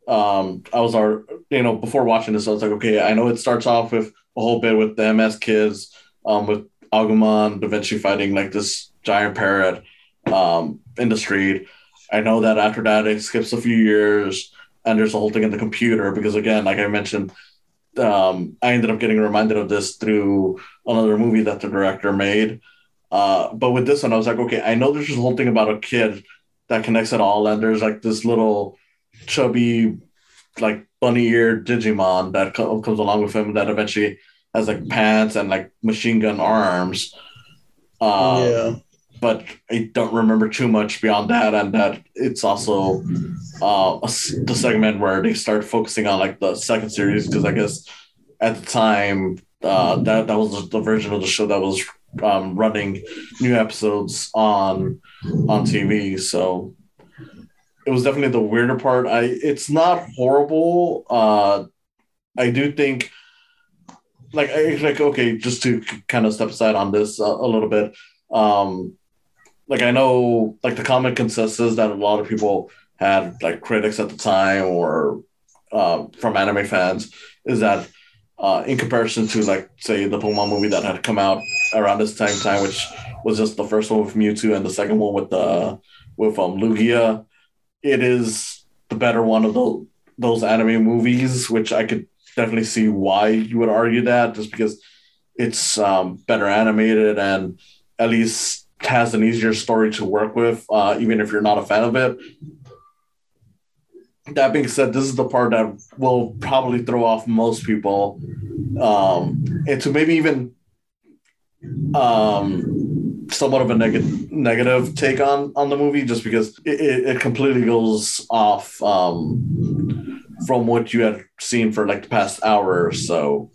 um, I was our you know before watching this, I was like okay, I know it starts off with a whole bit with them as kids, um, with Agumon Vinci fighting like this giant parrot, um, in the street. I know that after that it skips a few years and there's a whole thing in the computer because again, like I mentioned, um, I ended up getting reminded of this through another movie that the director made. Uh, but with this one, I was like, okay, I know there's this whole thing about a kid that connects it all, and there's like this little chubby, like bunny eared Digimon that co- comes along with him that eventually has like pants and like machine gun arms. Uh, yeah, but I don't remember too much beyond that, and that it's also uh, a the segment where they start focusing on like the second series because I guess at the time uh, that that was the version of the show that was um, running new episodes on on TV. So it was definitely the weirder part. I it's not horrible. Uh, I do think like like okay, just to kind of step aside on this a, a little bit. Um, like I know like the common consensus that a lot of people had like critics at the time or uh, from anime fans is that uh, in comparison to like say the Pokemon movie that had come out around this same time, which was just the first one with Mewtwo and the second one with the with um Lugia, it is the better one of the those anime movies, which I could definitely see why you would argue that, just because it's um, better animated and at least has an easier story to work with, uh, even if you're not a fan of it. That being said, this is the part that will probably throw off most people um, into maybe even um, somewhat of a negative negative take on on the movie, just because it, it, it completely goes off um, from what you had seen for like the past hour or so.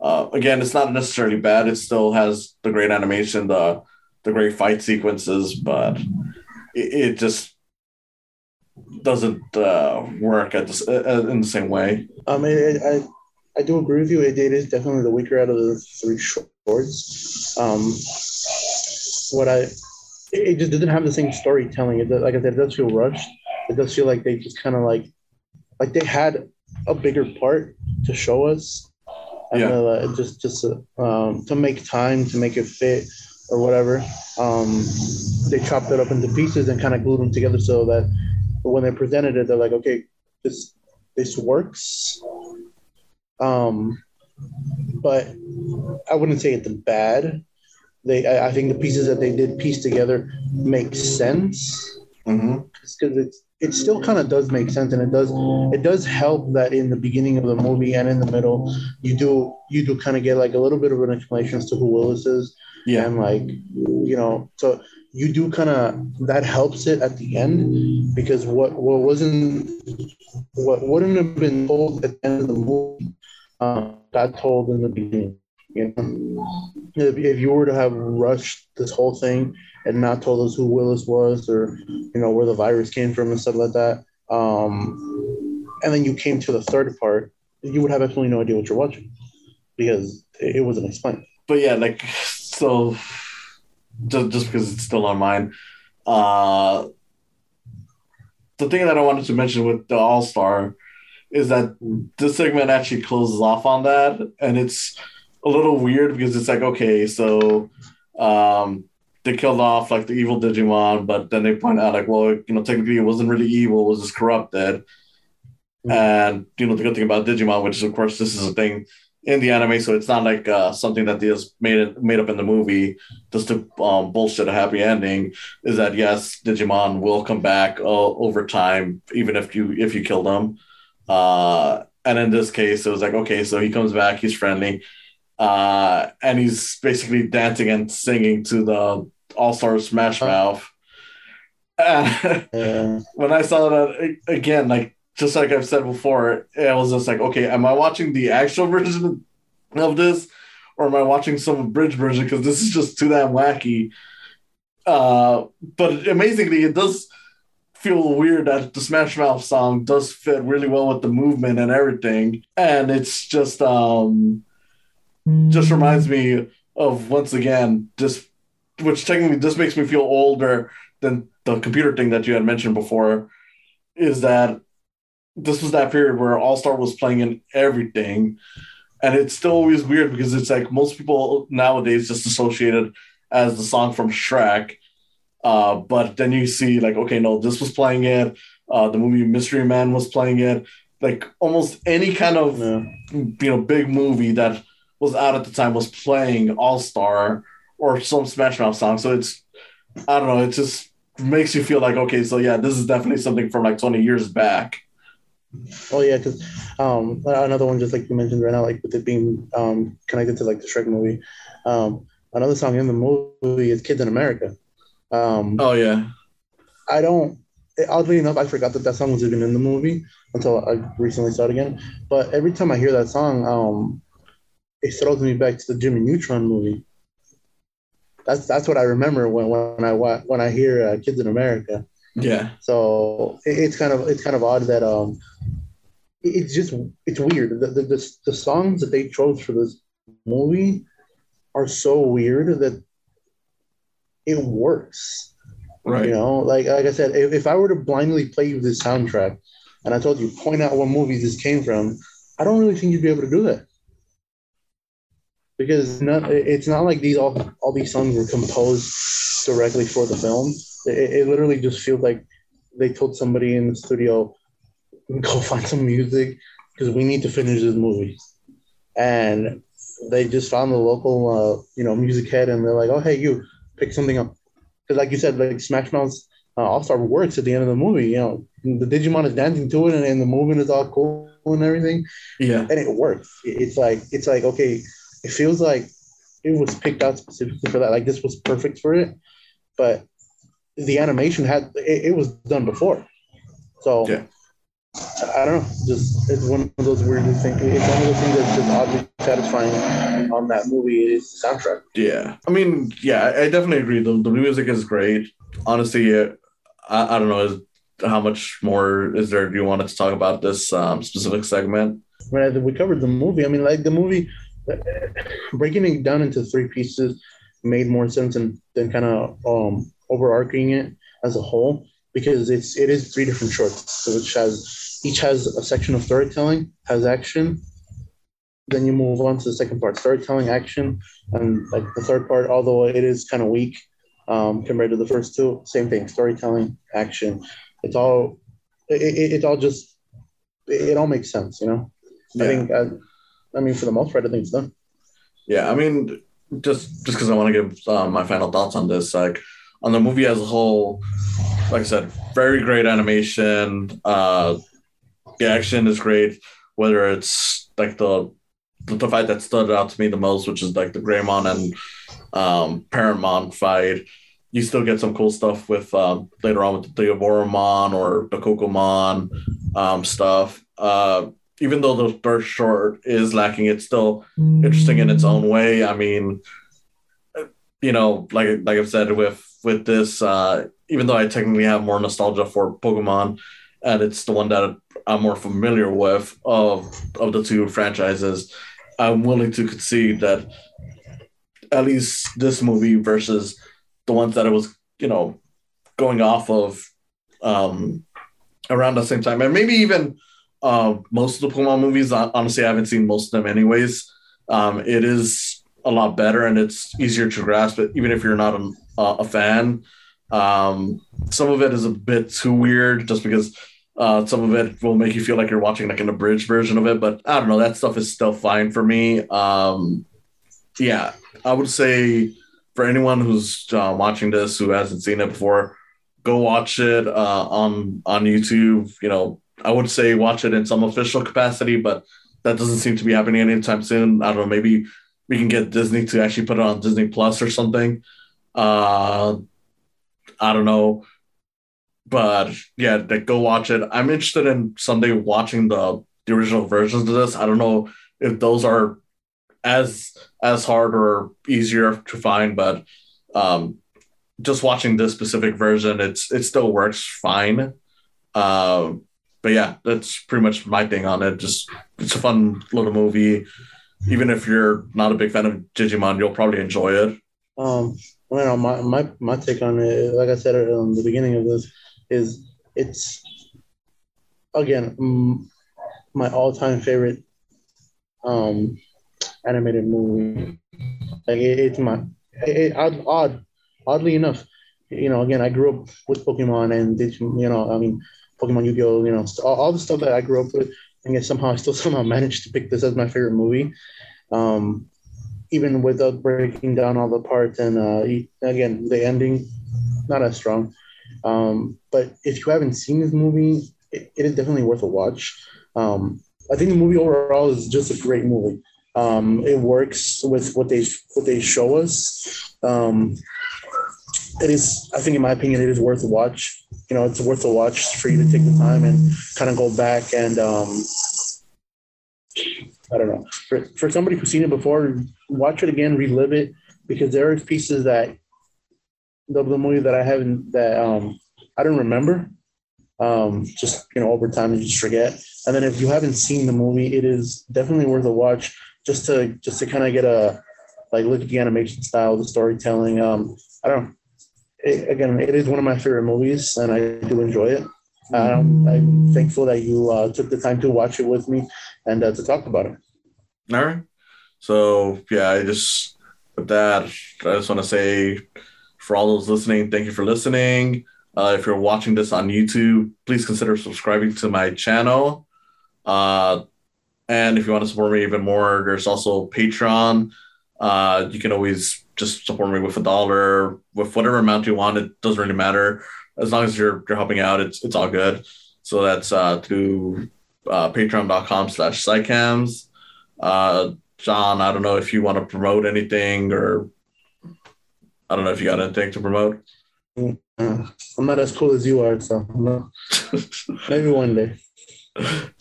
Uh, again, it's not necessarily bad. It still has the great animation, the the great fight sequences, but it, it just doesn't uh, work at the, uh, in the same way. I mean, I, I, I do agree with you. It, it is definitely the weaker out of the three shorts. Um, what I, it, just didn't have the same storytelling. It does, like I said, it does feel rushed. It does feel like they just kind of like like they had a bigger part to show us. And, Yeah. uh, just just to, um, to make time to make it fit or whatever. Um, they chopped it up into pieces and kind of glued them together so that when they presented it, they're like, okay, this this works. Um, but I wouldn't say it's bad. They, I, I think the pieces that they did piece together make sense because it's it still kind of does make sense and it does it does help that in the beginning of the movie and in the middle you do you do kind of get like a little bit of an explanation as to who Willis is Yeah. and like you know so you do kind of that helps it at the end because what what wasn't what wouldn't have been told at the end of the movie uh, got told in the beginning you know if, if you were to have rushed this whole thing and not told us who Willis was or you know where the virus came from and stuff like that um and then you came to the third part you would have absolutely no idea what you're watching because it, it wasn't explained but yeah, like so just just because it's still on mine. Uh the thing that I wanted to mention with the All Star is that this segment actually closes off on that, and it's a little weird because it's like okay, so um they killed off like the evil Digimon, but then they point out like, well, you know, technically it wasn't really evil, it was just corrupted. And you know, the good thing about Digimon, which is of course this is a thing in the anime, so it's not like uh, something that they just made it made up in the movie just to um, bullshit a happy ending. Is that yes, Digimon will come back uh, over time, even if you if you kill them. Uh, and in this case, it was like okay, so he comes back, he's friendly, uh, and he's basically dancing and singing to the All Star Smash Mouth. And yeah when I saw that again, like just like I've said before, it was just like, okay, am I watching the actual version of this, or am I watching some abridged version? Because this is just too damn wacky. Uh, but amazingly, it does feel weird that the Smash Mouth song does fit really well with the movement and everything, and it's just um, just reminds me of once again just which technically just makes me feel older than the computer thing that you had mentioned before is that this was that period where All Star was playing in everything. And it's still always weird because it's like most people nowadays just associate it as the song from Shrek. Uh, but then you see, like, okay, no, this was playing it. Uh, the movie Mystery Men was playing it. Like, almost any kind of yeah you know big movie that was out at the time was playing All Star or some Smash Mouth song. So it's I don't know, it just makes you feel like okay, so yeah, this is definitely something from like 20 years back. Oh yeah, because um, another one just like you mentioned right now, like with it being um, connected to like the Shrek movie. Um, another song in the movie is "Kids in America." Um, Oh yeah. I don't. Oddly enough, I forgot that that song was even in the movie until I recently saw it again. But every time I hear that song, um, it throws me back to the Jimmy Neutron movie. That's that's what I remember when when I when I hear uh, "Kids in America." Yeah. So it, it's kind of it's kind of odd that um, it- it's just it's weird. The, the the the songs that they chose for this movie are so weird that it works. Right. You know, like like I said, if, if I were to blindly play you this soundtrack, and I told you point out what movies this came from, I don't really think you'd be able to do that. Because not, it's not like these all all these songs were composed directly for the film. It, it literally just feels like they told somebody in the studio, "Go find some music because we need to finish this movie," and they just found the local, uh, you know, music head, and they're like, "Oh, hey, you pick something up." Because, like you said, like Smash Mouth's uh, All Star works at the end of the movie. You know, the Digimon is dancing to it, and, and the movement is all cool and everything, Yeah. and it works. It- It's like it's like okay, it feels like it was picked out specifically for that. Like this was perfect for it, but the animation had it, it was done before, so Yeah. I, don't know. Just it's one of those weird things. It's one of those things that's just oddly satisfying on that movie. It is the soundtrack. Yeah. I mean, yeah, I definitely agree. The, the music is great. Honestly, uh, I, I don't know is, how much more is there do you want to talk about this um, specific segment? when we covered the movie, I mean, like the movie, breaking it down into three pieces made more sense than, than kind of um, overarching it as a whole because it's it is three different shorts, which has each has a section of storytelling, has action. Then you move on to the second part, storytelling, action, and like the third part, although it is kind of weak um, compared to the first two, same thing, storytelling, action. It's all, it, it, it all just, it, it all makes sense, you know. I think, I, I mean, for the most part, I think it's done. Yeah, I mean, just just because I want to give uh, my final thoughts on this, like on the movie as a whole, like I said, very great animation. Uh, the action is great. Whether it's like the the, fight that stood out to me the most, which is like the Greymon and um, Parrotmon fight, you still get some cool stuff with um, later on with the Diaboromon or the Kokomon um, stuff. Uh, even though the first short is lacking, it's still interesting in its own way. I mean, you know, like like I've said with with this, uh, even though I technically have more nostalgia for Pokemon, and it's the one that I'm more familiar with of of the two franchises, I'm willing to concede that at least this movie versus the ones that it was, you know, going off of um, around the same time, and maybe even uh, most of the Pokemon movies. Honestly, I haven't seen most of them, anyways. Um, it is a lot better and it's easier to grasp it, even if you're not a, a fan. Um, some of it is a bit too weird, just because uh, some of it will make you feel like you're watching like an abridged version of it. But I don't know, that stuff is still fine for me. Um, yeah, I would say for anyone who's uh, watching this who hasn't seen it before, go watch it uh, on on YouTube. You know, I would say watch it in some official capacity, but that doesn't seem to be happening anytime soon. I don't know. Maybe we can get Disney to actually put it on Disney Plus or something. Uh, I don't know, but yeah, go watch it. I'm interested in someday watching the the original versions of this. I don't know if those are as as hard or easier to find, but um, just watching this specific version, it's it still works fine. Um, but yeah, that's pretty much my thing on it. Just it's a fun little movie. Even if you're not a big fan of Digimon, you'll probably enjoy it. Um, well, my, my my take on it, like I said at the beginning of this, is it's again mm, my all-time favorite um animated movie. Like it, it's my it, it, odd, odd oddly enough, you know, again I grew up with Pokemon and did you know I mean Pokemon Yu-Gi-Oh, you know, all, all the stuff that I grew up with, and yet somehow I still somehow managed to pick this as my favorite movie. Um, even without breaking down all the parts and uh, again the ending not as strong. Um, but if you haven't seen this movie it, it is definitely worth a watch. Um, i think the movie overall is just a great movie. Um, it works with what they what they show us. Um, it is i think in my opinion it is worth a watch you know it's worth a watch for you to take the time and kind of go back and um, I don't know. For, for somebody who's seen it before, watch it again, relive it, because there are pieces that the, the movie that I haven't that um I don't remember. Um, just you know, over time you just forget. And then if you haven't seen the movie, it is definitely worth a watch just to just to kind of get a like look at the animation style, the storytelling. Um, I don't. It, again, it is one of my favorite movies, and I do enjoy it. Um, I'm thankful that you uh, took the time to watch it with me and uh, to talk about it. All right. So yeah, I just with that, I just want to say for all those listening, thank you for listening. Uh, if you're watching this on YouTube, please consider subscribing to my channel. Uh, and if you want to support me even more, there's also Patreon. Uh, you can always just support me with a dollar, with whatever amount you want. It doesn't really matter as long as you're you're helping out. It's it's all good. So that's uh, through uh, patreon.com slash psychams. Uh, John, I don't know if you want to promote anything or I don't know if you got anything to promote. Uh, I'm not as cool as you are, so no. maybe one day.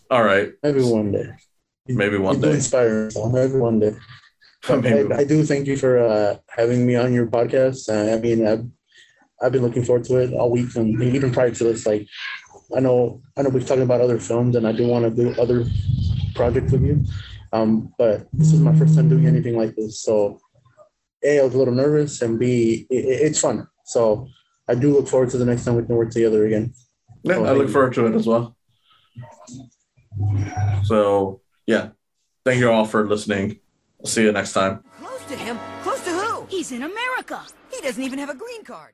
All right. Maybe one day. Maybe one you day. inspire. So maybe one day. I, I do thank you for uh, having me on your podcast. Uh, I mean, I've, I've been looking forward to it all week, and even prior to this, like I know I know we've talked about other films, and I do want to do other projects with you. Um, but this is my first time doing anything like this, so a I was a little nervous, and b it, it- it's fun. So I do look forward to the next time we can work together again. Yeah, Oh, I look forward to it as well. So yeah, thank you all for listening. I'll see you next time. Close to him? Close to who? He's in America. He doesn't even have a green card.